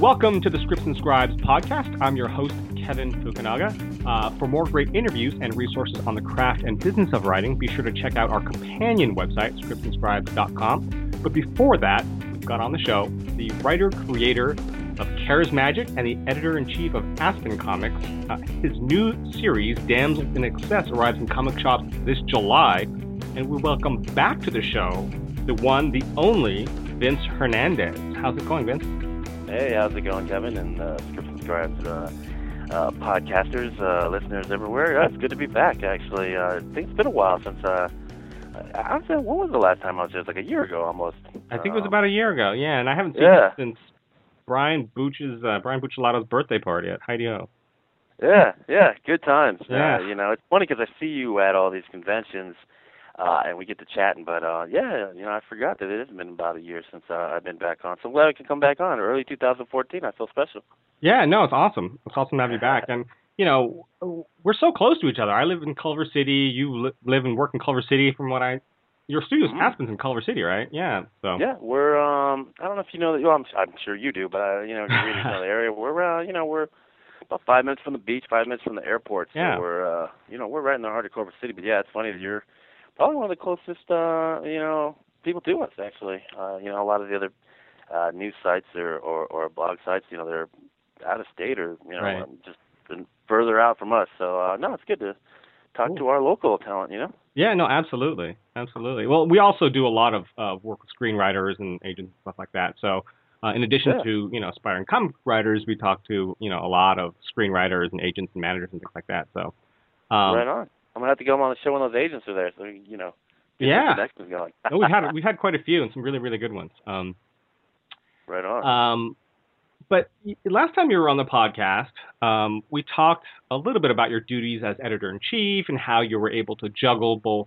Welcome to the Scripts and Scribes podcast. I'm your host, Kevin Fukunaga. Uh, for more great interviews and resources on the craft and business of writing, be sure to check out our companion website, scriptsandscribes.com. But before that, we've got on the show the writer creator of Charismagic and the editor in chief of Aspen Comics. Uh, his new series, Damsels in Excess, arrives in comic shops this July. And we welcome back to the show the one, the only Vince Hernandez. How's it going, Vince? Hey, how's it going, Kevin? And uh, Scripts and Scribes uh, uh, podcasters, uh, listeners everywhere. Yeah, it's good to be back, actually. Uh, I think it's been a while since. Uh, I was, when was the last time I was here? Like a year ago, almost. I think it was about a year ago. Yeah, and I haven't seen Yeah. it since Brian Booch's uh, Brian Bucciolato's birthday party at Heidi O. Yeah, yeah, good times. Yeah. Uh, you know, it's funny because I see you at all these conventions, uh, and we get to chatting. But uh, yeah, you know, I forgot that it has been about a year since uh, I've been back on. So I'm glad I can come back on. Early 2014, I feel special. Yeah, no, it's awesome. It's awesome to have you back. And you know, we're so close to each other. I live in Culver City. You li- live and work in Culver City. From what I, your studio's Mhm. Aspen's in Culver City, right? Yeah. So. Yeah, we're um I don't know if you know that well I'm I'm sure you do, but uh, you know, you really know the area. We're uh, you know, we're about five minutes from the beach, five minutes from the airport. So Yeah. we're uh you know, we're right in the heart of Culver City. But yeah, it's funny that you're probably one of the closest uh, you know, people to us actually. Uh, you know, a lot of the other uh news sites or, or, or blog sites, you know, they're out of state or, you know, Right. um, just been further out from us. So uh no, it's good to talk Cool. to our local talent, you know? Yeah, no, absolutely, absolutely. Well, we also do a lot of uh, work with screenwriters and agents and stuff like that. So, uh, in addition Yeah. to you know aspiring comic writers, we talk to you know a lot of screenwriters and agents and managers and things like that. So, um, right on. I'm gonna have to go on the show when those agents are there, so you know, Yeah. connections going. no, we've had we've had quite a few and some really really good ones. Um, right on. Um, but last time you were on the podcast, um, we talked a little bit about your duties as editor in chief and how you were able to juggle both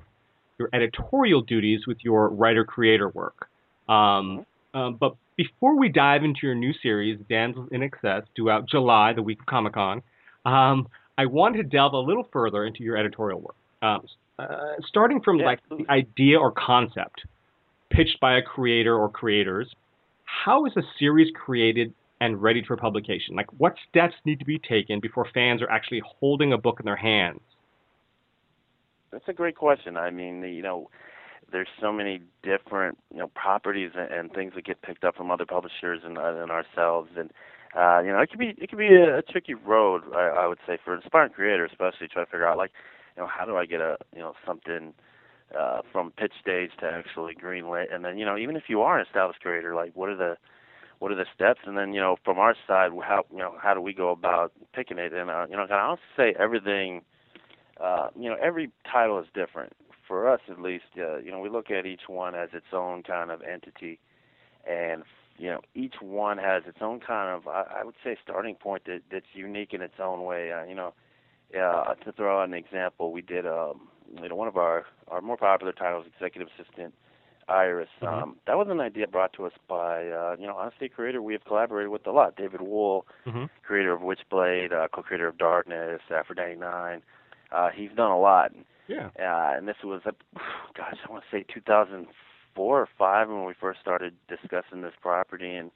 your editorial duties with your writer creator work. Um, um, but before we dive into your new series, Damsels in Excess, due out July, the week of Comic Con, um, I wanted to delve a little further into your editorial work. Um, uh, starting from Yeah, like absolutely. the idea or concept pitched by a creator or creators, how is a series created and ready for publication? Like, what steps need to be taken before fans are actually holding a book in their hands? That's a great question. I mean, you know, there's so many different you know properties and, and things that get picked up from other publishers and, and ourselves, and uh, you know, it could be it could be a, a tricky road. I, I would say for aspiring creators, especially trying to figure out like, you know, how do I get a you know something uh, from pitch stage to actually greenlit, and then you know, even if you are an established creator, like what are the what are the steps, and then you know, from our side, how you know, how do we go about picking it? And uh, you know, can I also say everything uh, you know, every title is different. For us, at least, uh, you know, we look at each one as its own kind of entity, and you know, each one has its own kind of, I, I would say, starting point that that's unique in its own way. Uh, you know, uh, to throw out an example, we did, um, you know, one of our our more popular titles, Executive Assistant Iris. Mhm. Um, that was an idea brought to us by, uh, you know, honestly, a creator we have collaborated with a lot, David Wohl Mm-hmm. creator of Witchblade, uh, co-creator of Darkness, Aphrodite Nine. Uh, he's done a lot, Yeah. uh, and this was, uh, gosh, I want to say 2004 or five when we first started discussing this property. And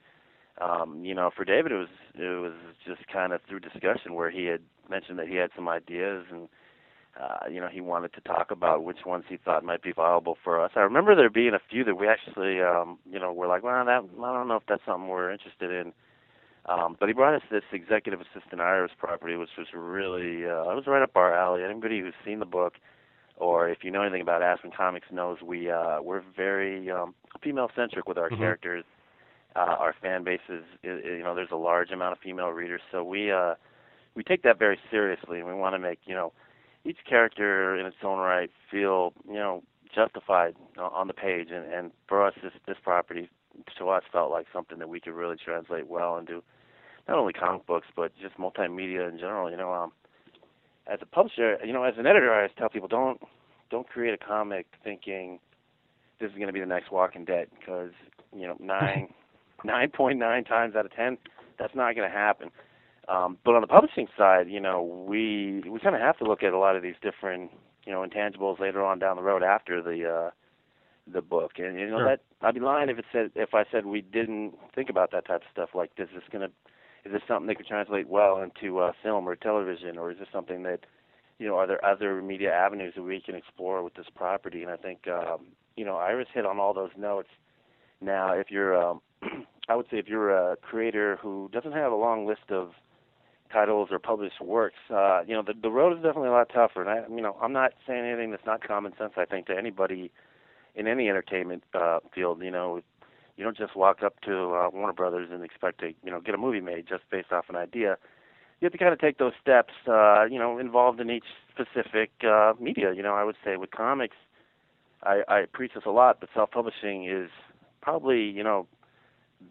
um, you know, for David, it was it was just kind of through discussion where he had mentioned that he had some ideas and. Uh, you know, he wanted to talk about which ones he thought might be viable for us. I remember there being a few that we actually, um, you know, were like, well, that I don't know if that's something we're interested in. Um, but he brought us this executive assistant Iris property, which was really uh, it was right up our alley. Anybody who's seen the book, or if you know anything about Aspen Comics, knows we uh, we're very um, female centric with our Mhm. characters. Uh, our fan base is, is, you know, there's a large amount of female readers, so we uh, we take that very seriously, and we want to make you know each character in its own right feel you know justified on the page, and, and for us, this this property to us felt like something that we could really translate well into not only comic books but just multimedia in general. You know, um, as a publisher, you know, as an editor, I always tell people don't don't create a comic thinking this is going to be the next Walking Dead because you know nine nine point nine times out of ten that's not going to happen. Um, but on the publishing side, you know, we we kind of have to look at a lot of these different you know intangibles later on down the road after the uh, the book. And you know Sure. that I'd be lying if it said if I said we didn't think about that type of stuff. Like, this is this gonna is this something that could translate well into uh, film or television, or is this something that you know are there other media avenues that we can explore with this property? And I think um, you know Iris hit on all those notes. Now, if you're um, I would say if you're a creator who doesn't have a long list of titles or published works, uh, you know, the the road is definitely a lot tougher. And I, you know, I'm not saying anything that's not common sense. I think to anybody in any entertainment uh, field, you know, you don't just walk up to uh, Warner Brothers and expect to, you know, get a movie made just based off an idea. You have to kind of take those steps, uh, you know, involved in each specific uh, media. You know, I would say with comics, I, I preach this a lot, but self-publishing is probably, you know,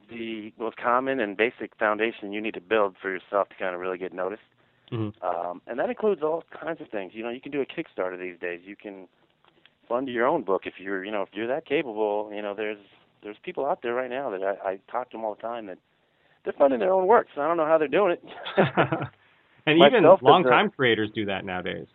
the most common and basic foundation you need to build for yourself to kind of really get noticed. Mhm. Um, and that includes all kinds of things. You know, you can do a Kickstarter these days. You can fund your own book if you're, you know, if you're that capable. You know, there's there's people out there right now that I, I talk to them all the time that they're funding their own works. I don't know how they're doing it. and Myself even long-time creators do that nowadays.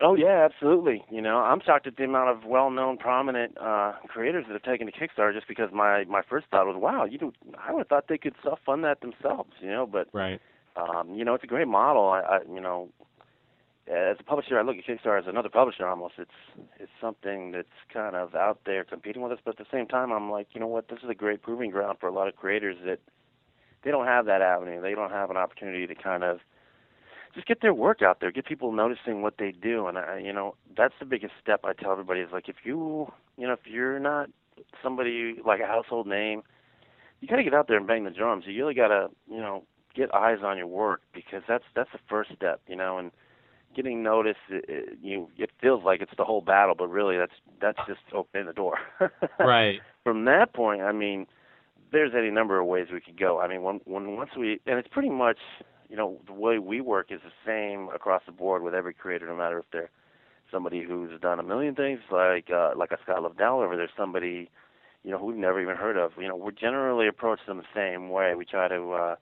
Oh yeah, absolutely. You know, I'm shocked at the amount of well-known, prominent uh, creators that have taken to Kickstarter. Just because my my first thought was, wow, you know, I would have thought they could self-fund that themselves. You know, but Right. um, you know, it's a great model. I, I you know, Uh, as a publisher, I look at Kickstarter as another publisher almost. It's it's something that's kind of out there competing with us, but at the same time, I'm like, you know what, this is a great proving ground for a lot of creators that they don't have that avenue. They don't have an opportunity to kind of just get their work out there, get people noticing what they do, and I, you know, that's the biggest step I tell everybody is like, if you, you know, if you're not somebody like a household name, you got to get out there and bang the drums. You really got to, you know, get eyes on your work because that's that's the first step, you know, and getting noticed, it, it, you it feels like it's the whole battle, but really that's that's just opening the door. Right. From that point, I mean, there's any number of ways we could go. I mean, when when once we and it's pretty much, you know, the way we work is the same across the board with every creator, no matter if they're somebody who's done a million things like uh, like a Scott Lobdell, or there's somebody, you know, who we've never even heard of. You know, we generally approach them the same way. We try to uh,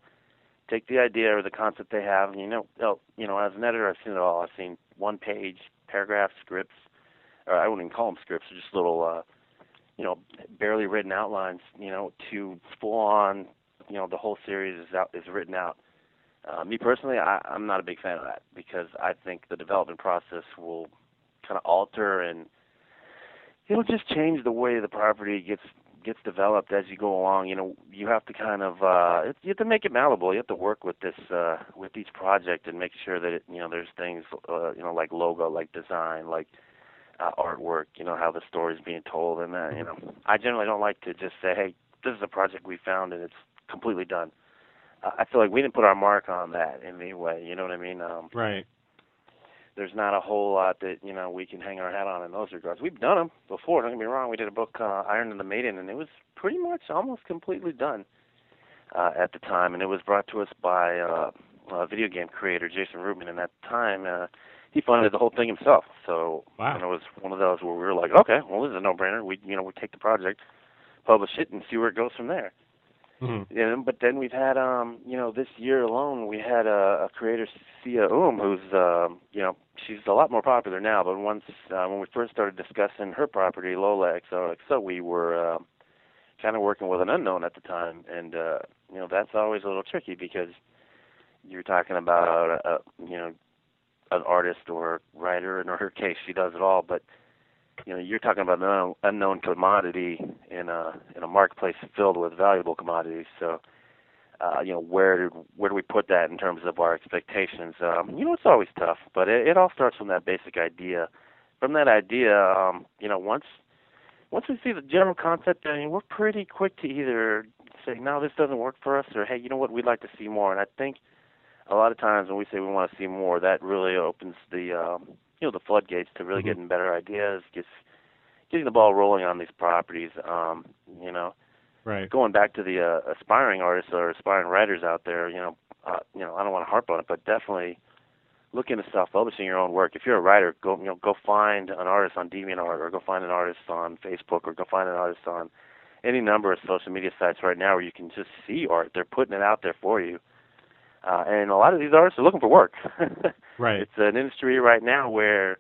take the idea or the concept they have. And, you know, oh, you know, as an editor, I've seen it all. I've seen one page paragraph scripts, or I wouldn't even call them scripts, they're just little, uh, you know, barely written outlines. You know, to full on, you know, the whole series is out is written out. Uh, me personally, I, I'm not a big fan of that because I think the development process will kind of alter and it'll just change the way the property gets gets developed as you go along. You know, you have to kind of uh, you have to make it malleable. You have to work with this uh, with each project and make sure that it, you know there's things uh, you know like logo, like design, like uh, artwork. You know how the story's being told, and uh, you know I generally don't like to just say, hey, this is a project we found and it's completely done. Uh, I feel like we didn't put our mark on that in any way. You know what I mean? Um, Right. There's not a whole lot that you know we can hang our hat on in those regards. We've done them before. Don't get me wrong. We did a book, uh, Iron and the Maiden, and it was pretty much almost completely done uh, at the time. And it was brought to us by uh, a video game creator, Jason Rubin. And at the time, uh, he funded the whole thing himself. So Wow. and it was one of those where we were like, okay, well, this is a no-brainer. We you know we take the project, publish it, and see where it goes from there. Mhm. Yeah, but then we've had um, you know, this year alone we had a, a creator Sia Um who's um, you know, she's a lot more popular now, but once uh, when we first started discussing her property, Lola XOXO, we were uh, kind of working with an unknown at the time and uh, you know, that's always a little tricky because you're talking about a, a you know, an artist or writer, and in her case she does it all, but you know, you're talking about an unknown, commodity in a in a marketplace filled with valuable commodities. So, uh, you know, where did where do we put that in terms of our expectations? Um, you know, it's always tough, but it, it all starts from that basic idea. From that idea, um, you know, once once we see the general concept, I mean, we're pretty quick to either say, no, this doesn't work for us, or hey, you know what, we'd like to see more. And I think a lot of times when we say we want to see more, that really opens the um, you know the floodgates to really Mhm. getting better ideas, just getting the ball rolling on these properties. Um, you know, Right. going back to the uh, aspiring artists or aspiring writers out there, you know, uh, you know, I don't want to harp on it, but definitely look into self-publishing your own work. If you're a writer, go you know go find an artist on DeviantArt or go find an artist on Facebook or go find an artist on any number of social media sites right now where you can just see art. They're putting it out there for you. Uh, and a lot of these artists are looking for work. Right. It's an industry right now where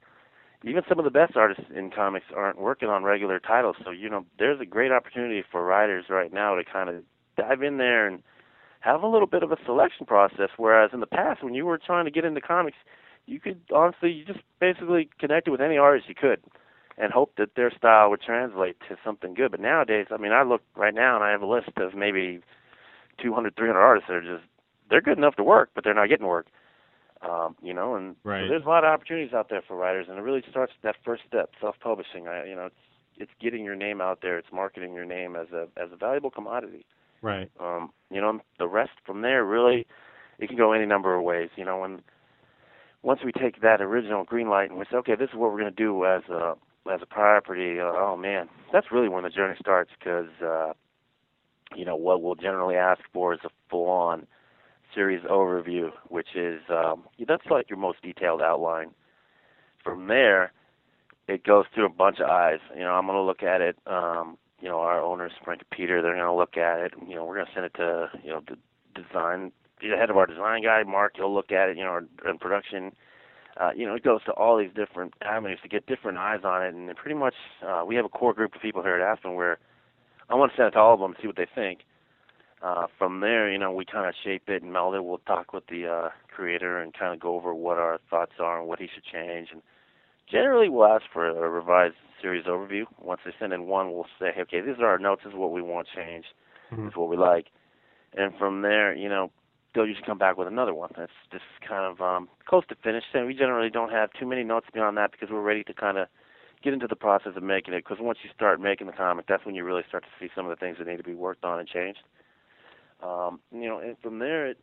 even some of the best artists in comics aren't working on regular titles. So you know, there's a great opportunity for writers right now to kind of dive in there and have a little bit of a selection process. Whereas in the past, when you were trying to get into comics, you could honestly you just basically connected with any artist you could and hope that their style would translate to something good. But nowadays, I mean, I look right now and I have a list of maybe 200, 300 artists that are just they're good enough to work, but they're not getting work. Um, you know, and right. so there's a lot of opportunities out there for writers, and it really starts that first step, self-publishing. I, you know, it's it's getting your name out there, it's marketing your name as a as a valuable commodity. Right. Um, you know, the rest from there really, it can go any number of ways. You know, when once we take that original green light and we say, okay, this is what we're going to do as a as a property. Uh, oh man, that's really when the journey starts because uh, you know what we'll generally ask for is a full-on series overview, which is um, that's like your most detailed outline. From there, it goes through a bunch of eyes. You know, I'm going to look at it. Um, you know, our owners, Frank and Peter, they're going to look at it. You know, we're going to send it to you know the design, the head of our design guy, Mark. He'll look at it. You know, in production. Uh, you know, it goes to all these different avenues to get different eyes on it, and pretty much uh, we have a core group of people here at Aspen where I want to send it to all of them and see what they think uh, from there, you know, we kind of shape it and meld it. We'll talk with the uh, creator and kind of go over what our thoughts are and what he should change. And generally, we'll ask for a revised series overview. Once they send in one, we'll say, okay, these are our notes. This is what we want changed. Mm-hmm. This is what we like. And from there, you know, they'll usually come back with another one. That's just kind of um, close to finish. And we generally don't have too many notes beyond that because we're ready to kind of get into the process of making it. Because once you start making the comic, that's when you really start to see some of the things that need to be worked on and changed. Um, you know, and from there, it,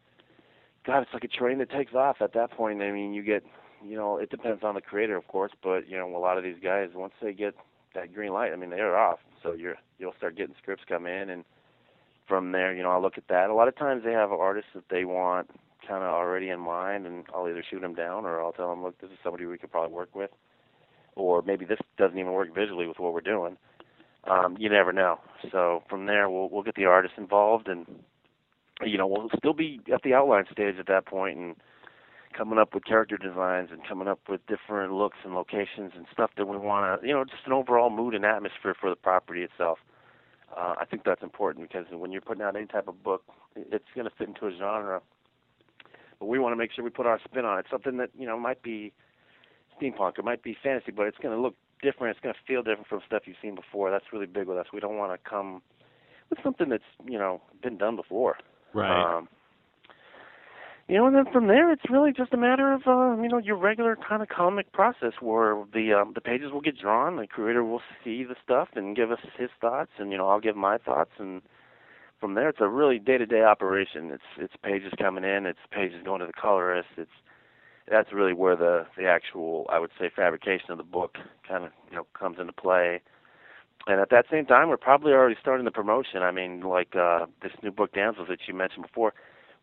God, it's like a train that takes off. At that point, I mean, you get, you know, it depends on the creator, of course, but you know, a lot of these guys, once they get that green light, I mean, they're off. So you're, you'll start getting scripts come in, and from there, you know, I'll look at that. A lot of times they have artists that they want kind of already in mind, and I'll either shoot them down or I'll tell them, look, this is somebody we could probably work with, or maybe this doesn't even work visually with what we're doing. Um, you never know. So from there, we'll we'll get the artist involved and you know, we'll still be at the outline stage at that point and coming up with character designs and coming up with different looks and locations and stuff that we want to, you know, just an overall mood and atmosphere for the property itself. Uh, I think that's important because when you're putting out any type of book, it's going to fit into a genre. But we want to make sure we put our spin on it. Something that you know might be steampunk, it might be fantasy, but it's going to look different. It's going to feel different from stuff you've seen before. That's really big with us. We don't want to come with something that's you know been done before. Right. Um, you know, and then from there, it's really just a matter of uh, you know your regular kind of comic process where the um, the pages will get drawn, the creator will see the stuff and give us his thoughts, and you know I'll give my thoughts, and from there it's a really day-to-day operation. It's it's pages coming in, it's pages going to the colorist. It's that's really where the the actual I would say fabrication of the book kind of you know comes into play and at that same time, we're probably already starting the promotion. I mean, like uh, this new book, Damsels, that you mentioned before,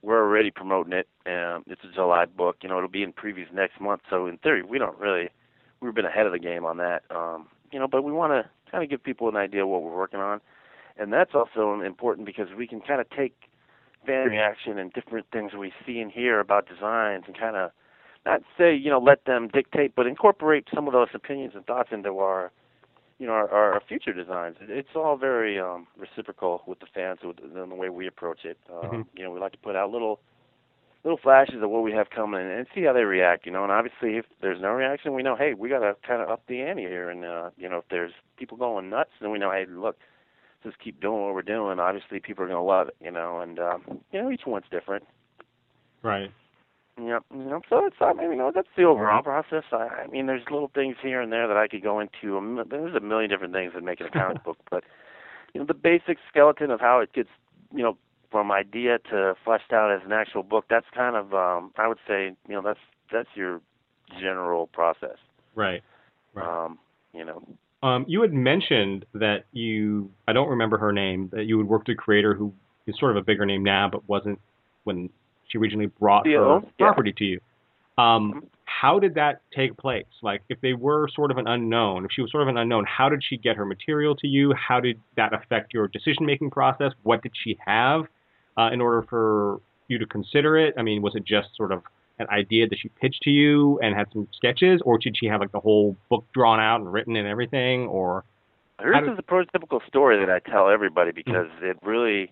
we're already promoting it. Um, it's a July book. You know, it'll be in previews next month. So in theory, we don't really, we've been ahead of the game on that. Um, you know, but we want to kind of give people an idea of what we're working on, and that's also important because we can kind of take fan reaction and different things we see and hear about designs and kind of not say you know let them dictate, but incorporate some of those opinions and thoughts into our you know our, our future designs. It's all very um, reciprocal with the fans and the way we approach it. Uh, mm-hmm. You know, we like to put out little little flashes of what we have coming and see how they react. You know, and obviously if there's no reaction, we know hey we got to kind of up the ante here. And uh, you know if there's people going nuts, then we know hey look just keep doing what we're doing. Obviously people are going to love it. You know, and um, you know each one's different. Right. Yep. You know, so it's I mean, you know, that's the overall process. I, I mean, there's little things here and there that I could go into. There's a million different things that make it a comic book, but you know, the basic skeleton of how it gets, you know, from idea to fleshed out as an actual book. That's kind of, um, I would say, you know, that's that's your general process. Right. Right. Um, you know. Um, you had mentioned that you, I don't remember her name, that you had worked with a creator who is sort of a bigger name now, but wasn't when she originally brought her property to you. Um, mm-hmm. how did that take place? Like, if they were sort of an unknown, if she was sort of an unknown, how did she get her material to you? How did that affect your decision making process? What did she have uh, in order for you to consider it? I mean, was it just sort of an idea that she pitched to you and had some sketches, or did she have like the whole book drawn out and written and everything, or? Hers did... is a prototypical story that I tell everybody because mm-hmm. it really.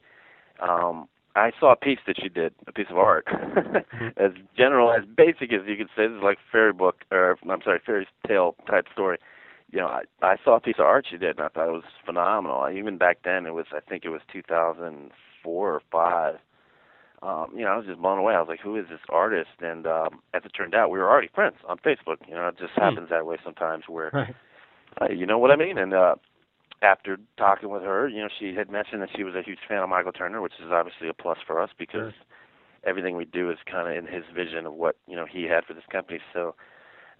Um, I saw a piece that she did, a piece of art, as general, as basic as you could say. This is like fairy book, or I'm sorry, fairy tale type story. You know, I I saw a piece of art she did, and I thought it was phenomenal. Even back then, it was I think it was 2004 or five um, you know, I was just blown away. I was like, who is this artist? And um, as it turned out, we were already friends on Facebook. You know, it just hmm. happens that way sometimes where, right. uh, you know what I mean? And uh, after talking with her, you know, she had mentioned that she was a huge fan of Michael Turner, which is obviously a plus for us because sure. everything we do is kind of in his vision of what, you know, he had for this company. So,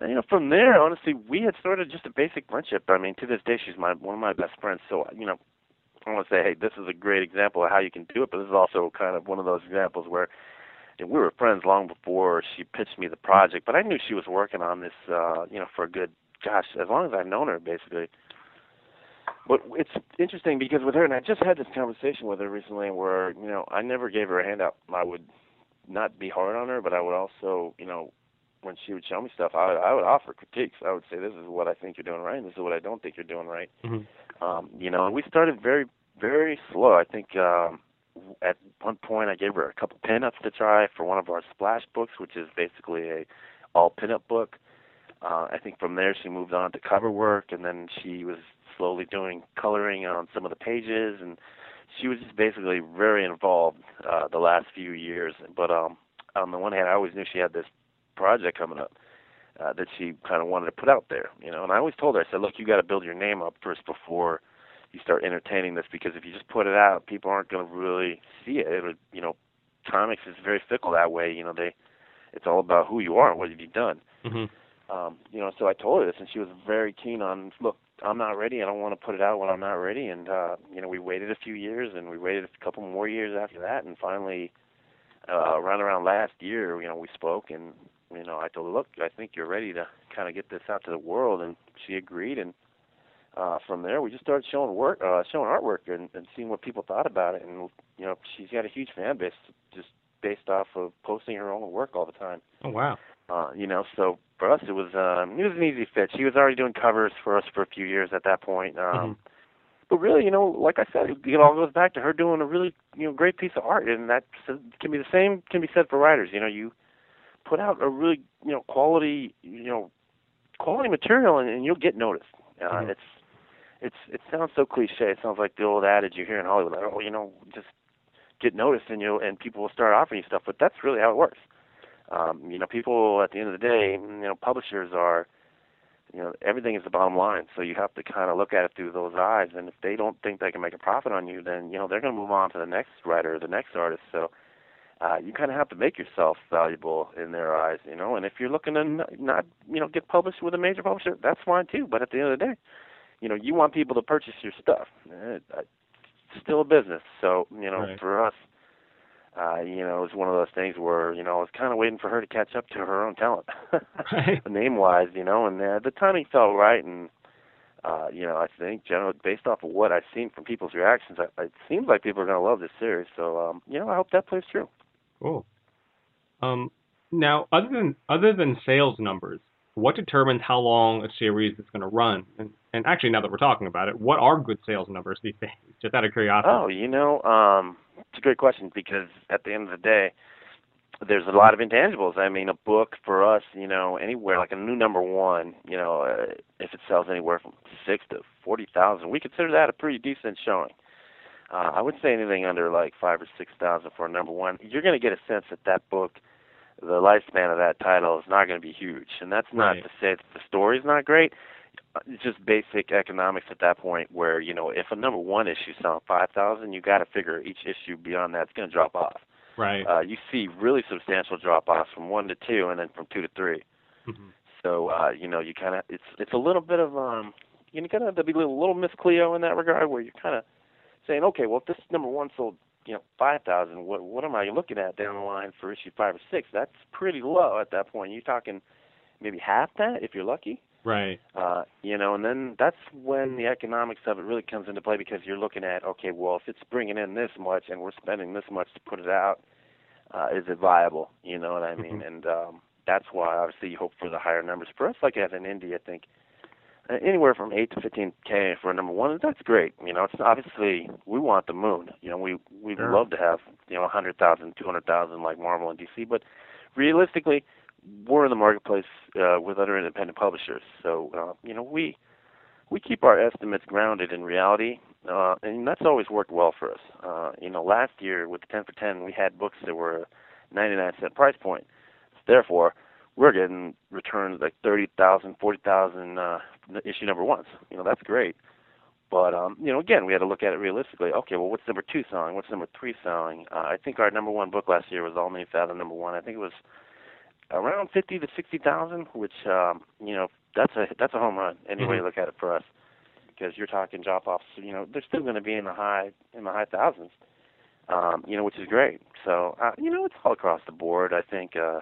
and, you know, from there, honestly, we had started just a basic friendship. I mean, to this day, she's my one of my best friends. So, you know, I want to say, hey, this is a great example of how you can do it, but this is also kind of one of those examples where and we were friends long before she pitched me the project, but I knew she was working on this, uh, you know, for a good, gosh, as long as I've known her, basically. But it's interesting because with her, and I just had this conversation with her recently, where you know I never gave her a handout. I would not be hard on her, but I would also, you know, when she would show me stuff, I, I would offer critiques. I would say, "This is what I think you're doing right, and this is what I don't think you're doing right." Mm-hmm. Um, you know, and we started very very slow. I think um, at one point I gave her a couple pinups to try for one of our splash books, which is basically a all pinup book. Uh, I think from there she moved on to cover work, and then she was slowly doing coloring on some of the pages, and she was just basically very involved uh, the last few years. But um, on the one hand, I always knew she had this project coming up uh, that she kind of wanted to put out there, you know. And I always told her, I said, look, you got to build your name up first before you start entertaining this because if you just put it out, people aren't going to really see it. It'll, you know, comics is very fickle that way. You know, they, it's all about who you are and what have you done. Mm-hmm. Um, you know, so I told her this, and she was very keen on. Look, I'm not ready. I don't want to put it out when I'm not ready. And uh, you know, we waited a few years, and we waited a couple more years after that, and finally, uh, around around last year, you know, we spoke, and you know, I told her, look, I think you're ready to kind of get this out to the world, and she agreed, and uh, from there, we just started showing work, uh, showing artwork, and, and seeing what people thought about it. And you know, she's got a huge fan base just based off of posting her own work all the time. Oh wow! Uh, you know, so for us, it was um, it was an easy fit. She was already doing covers for us for a few years at that point. Um, mm-hmm. But really, you know, like I said, it all goes back to her doing a really, you know, great piece of art, and that can be the same can be said for writers. You know, you put out a really, you know, quality, you know, quality material, and, and you'll get noticed. Uh, mm-hmm. It's it's it sounds so cliche. It sounds like the old adage you hear in Hollywood, like, oh, you know, just get noticed and you and people will start offering you stuff. But that's really how it works. Um, you know, people at the end of the day, you know, publishers are, you know, everything is the bottom line. So you have to kind of look at it through those eyes. And if they don't think they can make a profit on you, then you know they're going to move on to the next writer, or the next artist. So uh, you kind of have to make yourself valuable in their eyes, you know. And if you're looking to not, you know, get published with a major publisher, that's fine too. But at the end of the day, you know, you want people to purchase your stuff. It's still a business. So, you know, right. for us, uh, you know, it was one of those things where, you know, I was kind of waiting for her to catch up to her own talent, right. name wise, you know, and uh, the timing felt right. And, uh, you know, I think, generally, based off of what I've seen from people's reactions, I, it seems like people are going to love this series. So, um, you know, I hope that plays true. Cool. Um, now, other than other than sales numbers, what determines how long a series is going to run? And, and actually, now that we're talking about it, what are good sales numbers these days? Just out of curiosity. Oh, you know, um, it's a great question because at the end of the day, there's a lot of intangibles. I mean, a book for us, you know, anywhere like a new number one, you know, uh, if it sells anywhere from six to forty thousand, we consider that a pretty decent showing. Uh, I would say anything under like five or six thousand for a number one, you're going to get a sense that that book the lifespan of that title is not going to be huge. And that's not right. to say that the story's not great. It's just basic economics at that point where, you know, if a number one issue selling 5,000, you got to figure each issue beyond that's going to drop off. Right. Uh, you see really substantial drop offs from one to two and then from two to 3 mm-hmm. So, uh, you know, you kind of, it's, it's a little bit of, um, you know, kind of, there'll be a little, little Miss Cleo in that regard where you're kind of saying, okay, well, if this number one sold you know five thousand. What what am I looking at down the line for issue five or six? That's pretty low at that point. You're talking maybe half that if you're lucky. Right. Uh, you know, and then that's when the economics of it really comes into play because you're looking at okay, well, if it's bringing in this much and we're spending this much to put it out, uh, is it viable? You know what I mean? Mhm. And um, that's why obviously you hope for the higher numbers. For us, like as an indie, I think anywhere from eight to fifteen k for a number one, that's great. You know, it's obviously we want the moon. You know, we we'd Sure. love to have you know a hundred thousand, two hundred thousand like Marvel and DC, but realistically, we're in the marketplace uh, with other independent publishers. So uh, you know, we we keep our estimates grounded in reality, uh, and that's always worked well for us. Uh, you know, last year with the 10 for 10, we had books that were 99 cent price point. Therefore, we're getting returns like 30,000, 40,000 uh, issue number ones. You know, that's great. But um, you know, again, we had to look at it realistically. Okay, well, what's number two selling? What's number three selling? Uh, I think our number one book last year was All New Fathom number one. I think it was around fifty to sixty thousand, which um, you know that's a that's a home run any way you look at it for us. Because you're talking drop offs, you know, they're still going to be in the high in the high thousands, um, you know, which is great. So uh, you know, it's all across the board. I think uh,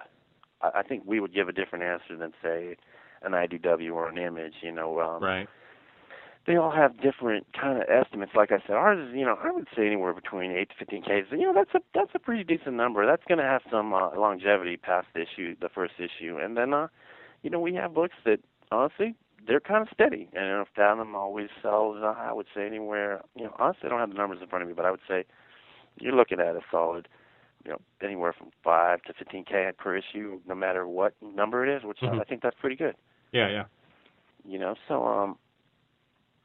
I, I think we would give a different answer than say an IDW or an Image. You know, um, Right. they all have different kind of estimates. Like I said, ours is, you know, I would say anywhere between eight to fifteen Ks. You know, that's a that's a pretty decent number. That's going to have some uh, longevity past the issue, the first issue, and then, uh, you know, we have books that honestly they're kind of steady. And if Fathom always sells. Uh, I would say anywhere. You know, honestly, I don't have the numbers in front of me, but I would say you're looking at a solid. You know, anywhere from five to fifteen K per issue, no matter what number it is, which Mhm. I think that's pretty good Yeah, yeah. you know so um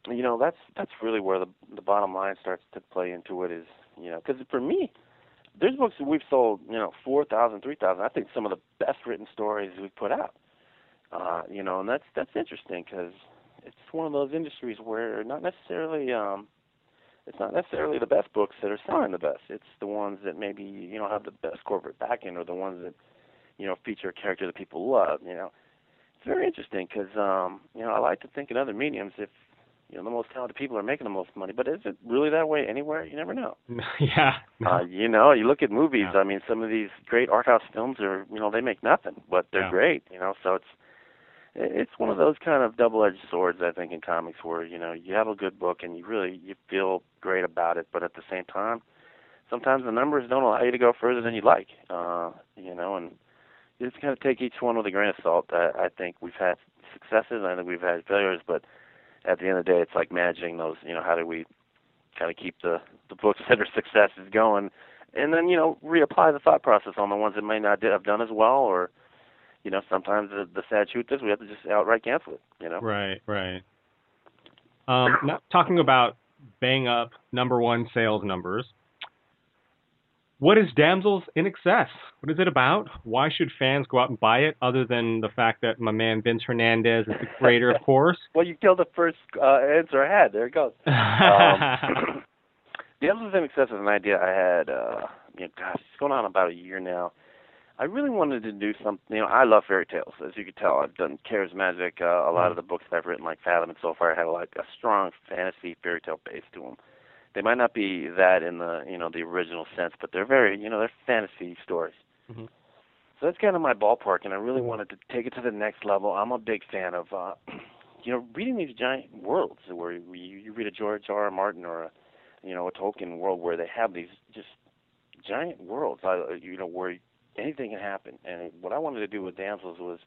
you know that's that's really where the the bottom line starts to play into it is you know because for me there's books that we've sold you know four thousand three thousand i think some of the best written stories we've put out uh you know and that's that's interesting because it's one of those industries where not necessarily um it's not necessarily the best books that are selling the best it's the ones that maybe you know have the best corporate backing or the ones that you know feature a character that people love you know it's very interesting because um, you know I like to think in other mediums if you know the most talented people are making the most money, but is it really that way anywhere? You never know. yeah. Uh, you know, you look at movies. Yeah. I mean, some of these great art house films are you know they make nothing, but they're Yeah. great. You know, so it's it's one of those kind of double-edged swords I think in comics where you know you have a good book and you really you feel great about it, but at the same time, sometimes the numbers don't allow you to go further than you'd like. Uh, you know, and you just kind of take each one with a grain of salt. I, I think we've had successes, I think we've had failures, but at the end of the day, it's like managing those. You know, how do we kind of keep the the books that are successes going, and then you know reapply the thought process on the ones that may not have done as well, or you know sometimes the, the sad truth is we have to just outright cancel it. You know. Right, right. Um, not talking about bang up number one sales numbers. What is Damsels in Excess? What is it about? Why should fans go out and buy it, other than the fact that my man Vince Hernandez is the creator, of course? Well, you killed the first uh, answer I had. There it goes. Um, Damsels in Excess is an idea I had, uh, you know, gosh, it's going on about a year now. I really wanted to do something, you know, I love fairy tales. As you can tell, I've done Charismagic. Uh, a lot of the books I've written, like Fathom and Soulfire, had like a strong fantasy fairy tale base to them. They might not be that in the, you know, the original sense, but they're very, you know, they're fantasy stories. Mhm. So that's kind of my ballpark, and I really wanted to take it to the next level. I'm a big fan of, uh, you know, reading these giant worlds where you, you read a George R. R. Martin or a, you know, a Tolkien world where they have these just giant worlds, uh, you know, where anything can happen. And what I wanted to do with Damsels was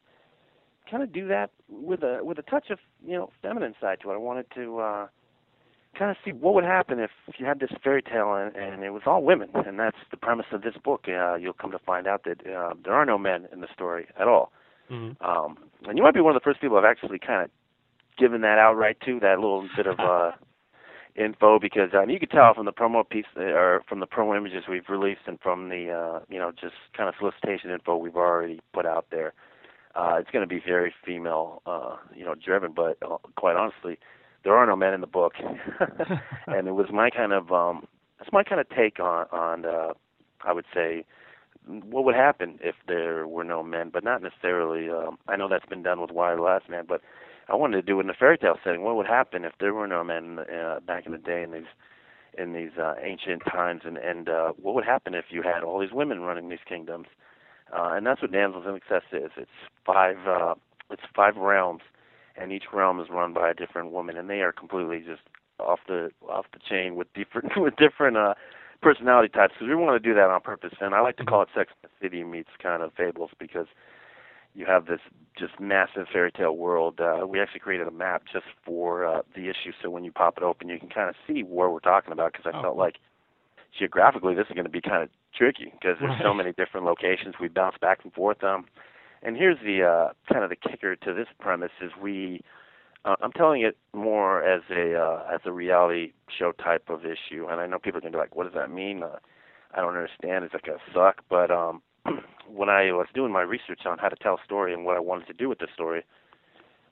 kind of do that with a with a touch of you know feminine side to it. I wanted to uh, kind of see what would happen if you had this fairy tale and, and it was all women, and that's the premise of this book. Uh, you'll come to find out that uh, there are no men in the story at all. Mhm. Um, and you might be one of the first people I've actually kind of given that outright to, that little bit of uh, info, because um, you could tell from the promo piece uh, or from the promo images we've released and from the uh, you know just kind of solicitation info we've already put out there. Uh, it's going to be very female, uh, you know, driven, but uh, quite honestly, there are no men in the book, and it was my kind of um, it's my kind of take on on uh, I would say what would happen if there were no men, but not necessarily. Um, I know that's been done with Y the Last Man, but I wanted to do it in a fairy tale setting. What would happen if there were no men uh, back in the day in these in these uh, ancient times, and and uh, what would happen if you had all these women running these kingdoms? Uh, and that's what Damsels in Excess is. It's five uh, it's five realms, and each realm is run by a different woman, and they are completely just off the off the chain with different with different uh, personality types because we want to do that on purpose, and I like to call it Sex and the City meets kind of Fables because you have this just massive fairy tale world. Uh, we actually created a map just for uh, the issue, so when you pop it open, you can kind of see where we're talking about. Because I Oh. felt like geographically, this is going to be kind of tricky because there's so many different locations. We bounce back and forth. Um, and here's the uh, kind of the kicker to this premise is we. Uh, I'm telling it more as a uh, as a reality show type of issue, and I know people are going to be like, "What does that mean?" Uh, I don't understand. Is that going to suck? But um, when I was doing my research on how to tell a story and what I wanted to do with the story,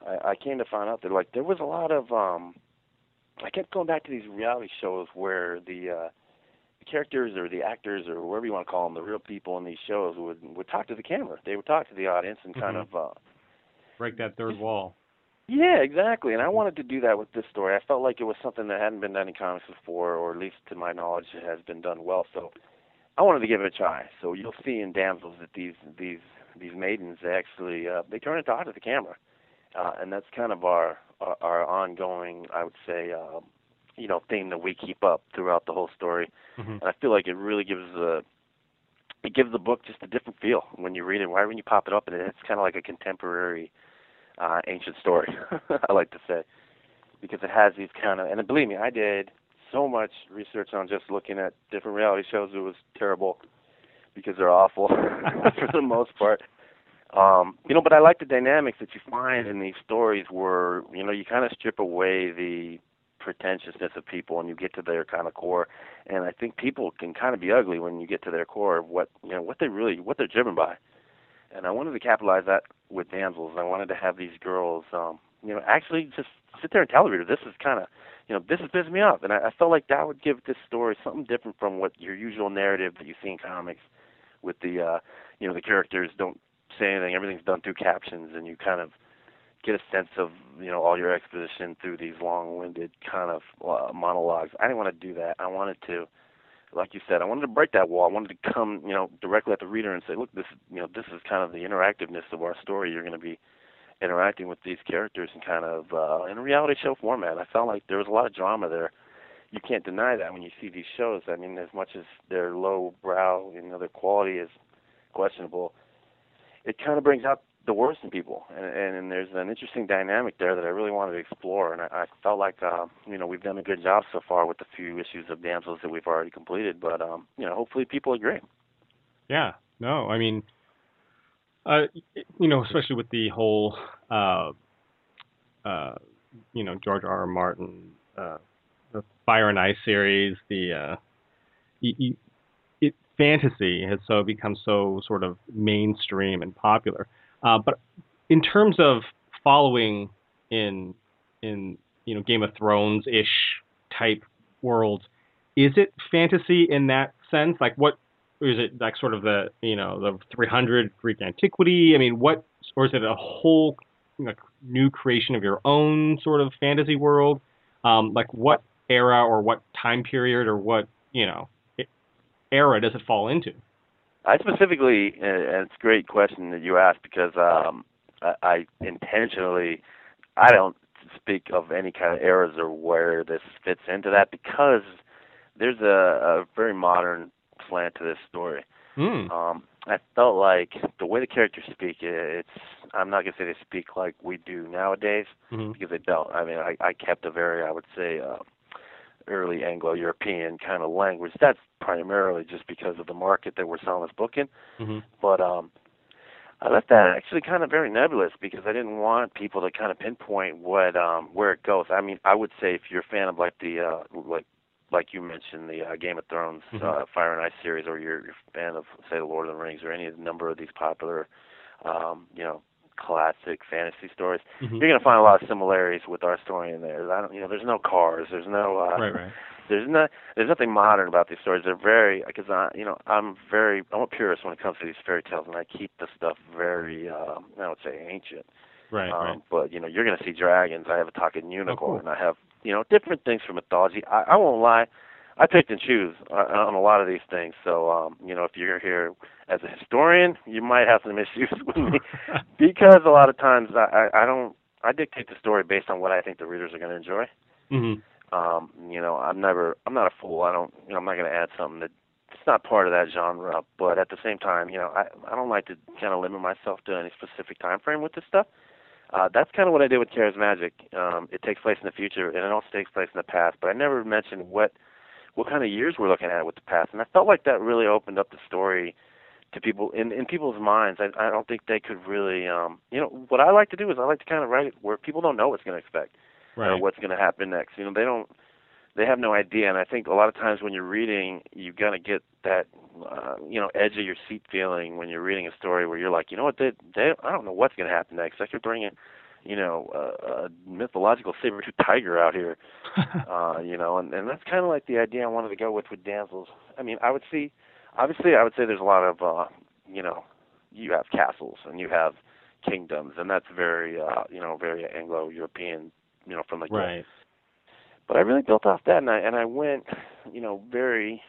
I, I came to find out that like there was a lot of um, I kept going back to these reality shows where the uh, the characters or the actors or whatever you want to call them, the real people in these shows would would talk to the camera. They would talk to the audience and kind Mhm. of uh, Break that third wall. yeah, exactly. And I wanted to do that with this story. I felt like it was something that hadn't been done in comics before, or at least to my knowledge, it has been done well. So I wanted to give it a try. So you'll see in Damsels that these these these maidens they actually uh, they turn and talk to the camera, uh, and that's kind of our our, our ongoing, I would say, uh, you know, theme that we keep up throughout the whole story. hmm And I feel like it really gives the it gives the book just a different feel when you read it. Why when you pop it up and it's kind of like a contemporary uh, ancient story. I like to say because it has these kind of and believe me, I did so much research on just looking at different reality shows. It was terrible because they're awful for the most part. Um, you know, but I like the dynamics that you find in these stories where you know you kind of strip away the pretentiousness of people and you get to their kind of core. And I think people can kind of be ugly when you get to their core of what you know what they really what they're driven by. And I wanted to capitalize that with damsels. I wanted to have these girls, um, you know, actually just sit there and tell the reader this is kind of, you know, this is pissing me off. And I, I felt like that would give this story something different from what your usual narrative that you see in comics, with the, uh, you know, the characters don't say anything, everything's done through captions, and you kind of get a sense of you know all your exposition through these long-winded kind of uh, monologues. I didn't want to do that. I wanted to, like you said, I wanted to break that wall. I wanted to come you know directly at the reader and say, look, this you know this is kind of the interactiveness of our story. You're going to be interacting with these characters in kind of uh, in a reality show format. I felt like there was a lot of drama there. You can't deny that when you see these shows. I mean, as much as their low brow, you know, their quality is questionable, it kind of brings out the worst in people, and, and, and there's an interesting dynamic there that I really wanted to explore, and I, I felt like uh, you know we've done a good job so far with the few issues of Damsels that we've already completed, but um, you know hopefully people agree. Yeah. No, I mean, uh, you know, especially with the whole, uh, uh, you know, George R. R. Martin, uh, the Fire and Ice series, the, uh, y- y- it fantasy has so become so sort of mainstream and popular. Uh, but in terms of following in in you know Game of Thrones ish type worlds, is it fantasy in that sense? Like what is it like sort of the you know the 300 Greek antiquity? I mean, what or is it a whole like, new creation of your own sort of fantasy world? Um, like what era or what time period or what you know era does it fall into? I specifically, and it's a great question that you asked because um, I, I intentionally, I don't speak of any kind of eras or where this fits into that because there's a, a very modern slant to this story. Mm. Um, I felt like the way the characters speak, it's I'm not gonna say they speak like we do nowadays hmm because they don't. I mean, I, I kept a very, I would say, uh, early Anglo-European kind of language. That's primarily just because of the market that we're selling this book in. hmm But um, I left that actually kind of very nebulous because I didn't want people to kind of pinpoint what um, where it goes. I mean, I would say if you're a fan of like the uh, like like you mentioned the uh, Game of Thrones, Mhm. uh, Fire and Ice series, or you're, you're a fan of say the Lord of the Rings or any number of these popular, um, you know, classic fantasy stories, hmm you're gonna find a lot of similarities with our story in there. I don't, you know, there's no cars, there's no uh, Right, right. there's not there's nothing modern about these stories. They're very because I you know I'm very I'm a purist when it comes to these fairy tales, and I keep the stuff very um, I would say ancient. Right, um, right. But you know you're gonna see dragons. I have a talking unicorn. cool. I have you know different things from mythology. I, I won't lie. I picked and choose on a lot of these things. So um, you know if you're here as a historian, you might have some issues with me because a lot of times I, I, I don't I dictate the story based on what I think the readers are going to enjoy. hmm Um, you know, I'm never, I'm not a fool. I don't, you know, I'm not going to add something that it's not part of that genre. But at the same time, you know, I, I don't like to kind of limit myself to any specific time frame with this stuff. Uh, that's kind of what I did with Charismagic. Um, it takes place in the future, and it also takes place in the past. But I never mentioned what what kind of years we're looking at with the past, and I felt like that really opened up the story to people in in people's minds. I, I don't think they could really, um, you know, what I like to do is I like to kind of write it where people don't know what's going to expect Right. or what's going to happen next. You know, they don't, they have no idea. And I think a lot of times when you're reading, you got to get that, uh, you know, edge of your seat feeling when you're reading a story where you're like, you know what, they, they, I don't know what's going to happen next. I could bring in, you know, a, a mythological saber-tooth tiger out here, uh, you know, and, and that's kind of like the idea I wanted to go with with damsels. I mean, I would see, obviously, I would say there's a lot of, uh, you know, you have castles and you have kingdoms, and that's very, uh, you know, very Anglo-European, you know, from the get right. But I really built off that, and I and I went, you know, very,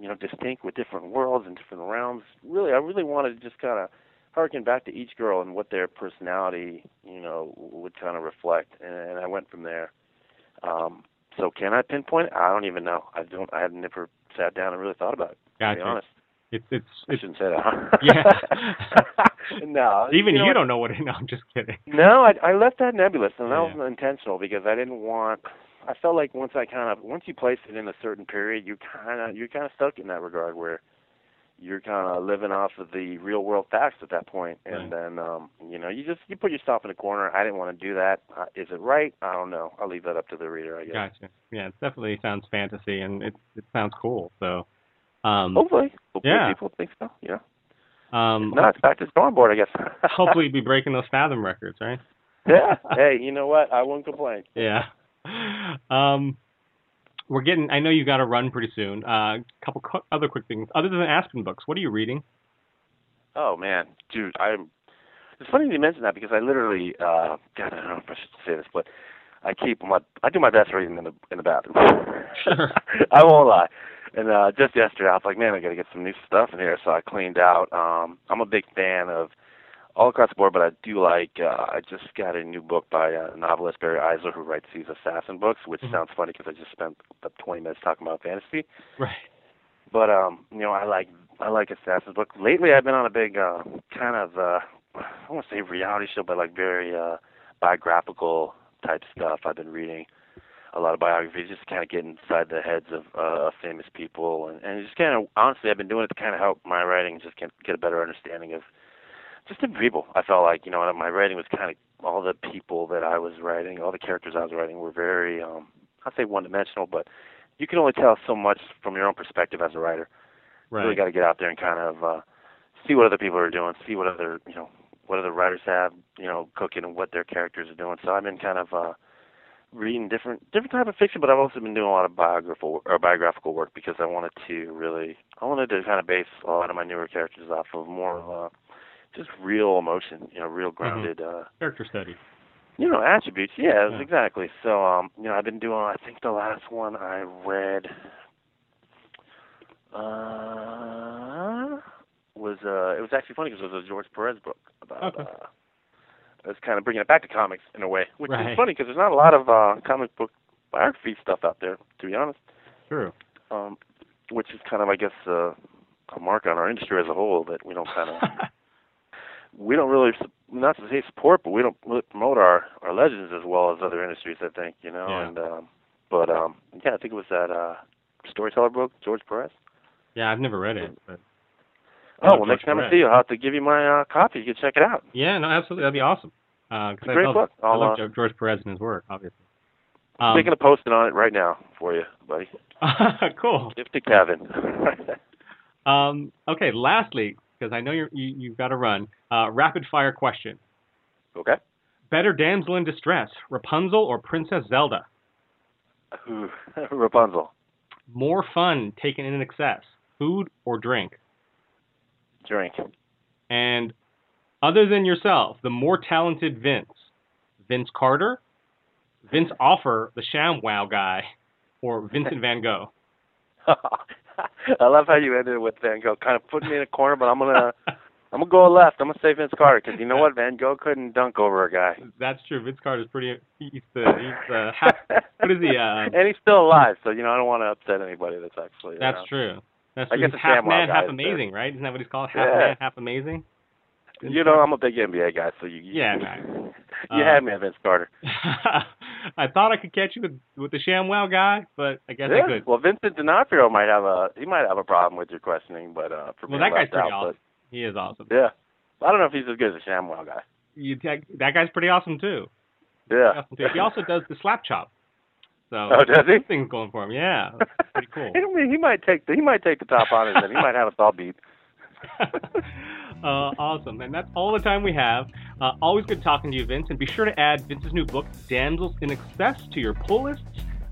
you know, distinct with different worlds and different realms. Really, I really wanted to just kind of harken back to each girl and what their personality, you know, would kind of reflect, and, and I went from there. Um, so can I pinpoint it? I don't even know. I don't. I had never sat down and really thought about it. To be honest, It's it's I it's shouldn't say that. Huh? Yeah. no. even you you, don't know what it. No, I'm just kidding. no, I, I left that nebulous, and that Yeah. wasn't intentional because I didn't want. I felt like once I kind of once you place it in a certain period, you kind of you're kind of stuck in that regard where you're kind of living off of the real world facts at that point, and then um, you know you just you put yourself in a corner. I didn't want to do that. Uh, is it right? I don't know. I'll leave that up to the reader. I guess. Gotcha. Yeah, it definitely sounds fantasy, and it it sounds cool. So, um, Hopefully, hopefully Yeah. people think so. Yeah. um, no, it's back to the drawing I guess. hopefully you'll be breaking those Fathom records, right? yeah. Hey, you know what? I won't complain. Yeah. Um, we're getting. I know you've got to run pretty soon. A uh, couple qu- other quick things. Other than Aspen books, what are you reading? Oh man, dude, I'm. It's funny you mention that because I literally, uh, God, I don't know if I should say this, but I keep my, I do my best reading in the in the bathroom. Sure. I won't lie. And uh, just yesterday, I was like, man, I got to get some new stuff in here, so I cleaned out. Um, I'm a big fan of all across the board, but I do like. Uh, I just got a new book by uh, novelist Barry Eisler, who writes these assassin books, which Mhm. sounds funny because I just spent about 20 minutes talking about fantasy. Right. But um, you know, I like I like Assassin's Book. Lately, I've been on a big uh, kind of uh, I want to say reality show, but like very uh, biographical type stuff. I've been reading a lot of biographies, just kind of get inside the heads of uh, famous people, and, and just kind of honestly, I've been doing it to kind of help my writing, just get, get a better understanding of just different people. I felt like you know my writing was kind of all the people that I was writing, all the characters I was writing were very um, I'd say one dimensional, but you can only tell so much from your own perspective as a writer Right. really got to get out there and kind of uh, see what other people are doing, see what other you know what other writers have you know cooking and what their characters are doing. So I've been kind of uh, reading different different type of fiction, but I've also been doing a lot of biographical or biographical work because I wanted to really I wanted to kind of base a lot of my newer characters off of more of uh, just real emotion, you know, real grounded. uh Character study. you know, attributes. Yeah, Yeah. exactly. So, um, you know, I've been doing. I think the last one I read uh, was uh, it was actually funny because it was a George Perez book about. Okay. Uh, it was kind of bringing it back to comics in a way, which Right. is funny because there's not a lot of uh, comic book biography stuff out there, to be honest. True. Um, which is kind of, I guess, uh, a mark on our industry as a whole that we don't kind of we don't really not to say support, but we don't really promote our our legends as well as other industries. I think you know, Yeah. and um, but um, yeah, I think it was that uh, storyteller book, George Perez. yeah, I've never read it, but I Oh well, George next time I see you, I'll have to give you my uh, copy. You can check it out. yeah, no, absolutely, that'd be awesome. Uh, It's a I great love, book. I I'll, love uh, George Perez and his work, obviously. I'm Um, making a posting on it right now for you, buddy. cool. Give to Kevin. Um, okay, lastly, because I know you're, you you've got to run. Uh, rapid fire question: okay. Better damsel in distress, Rapunzel or Princess Zelda? Ooh, Rapunzel. More fun taken in excess, food or drink? Drink. And other than yourself, the more talented Vince, Vince Carter, Vince Offer, the ShamWow guy, or Vincent Van Gogh? I love how you ended with Van Gogh, kind of putting me in a corner, but I'm gonna I'm gonna go left. I'm gonna say Vince Carter because you know what, Van Gogh couldn't dunk over a guy. That's true. Vince Carter's pretty. He's the he's the half. what is he? Uh, and he's still alive, so you know I don't want to upset anybody that's actually. That's know. true. That's I true. guess He's half man, half is amazing, right? Isn't that what he's called? Half Yeah. man, half amazing. Vince You know I'm a big NBA guy, so you. you Yeah, You, you Uh, had me at Vince Carter. I thought I could catch you with with the ShamWow guy, but I guess yeah. I could. Well, Vincent D'Onofrio might have a he might have a problem with your questioning, but uh, for Well, that guy's pretty out, awesome. He is awesome. Yeah. I don't know if he's as good as a ShamWow guy. You, that, that guy's pretty awesome too. Yeah. Awesome too. He also does the slap chop. So Oh, does he? things going for him. Yeah, pretty cool. I mean, he might take the he might take the top honors and he might have us all beat. uh, awesome. And that's all the time we have. Uh, always good talking to you, Vince. And be sure to add Vince's new book, Damsels in Excess, to your pull lists.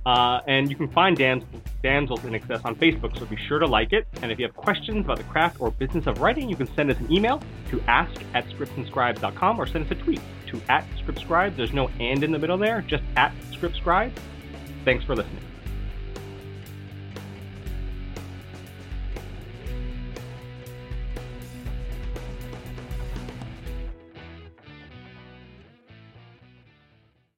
Uh, and you can find Dams- Damsels in Excess on Facebook, so be sure to like it. And if you have questions about the craft or business of writing, you can send us an email to ask at scriptandscribes.com or send us a tweet to at scriptscribes. There's no and in the middle there, just at scriptscribes. Thanks for listening.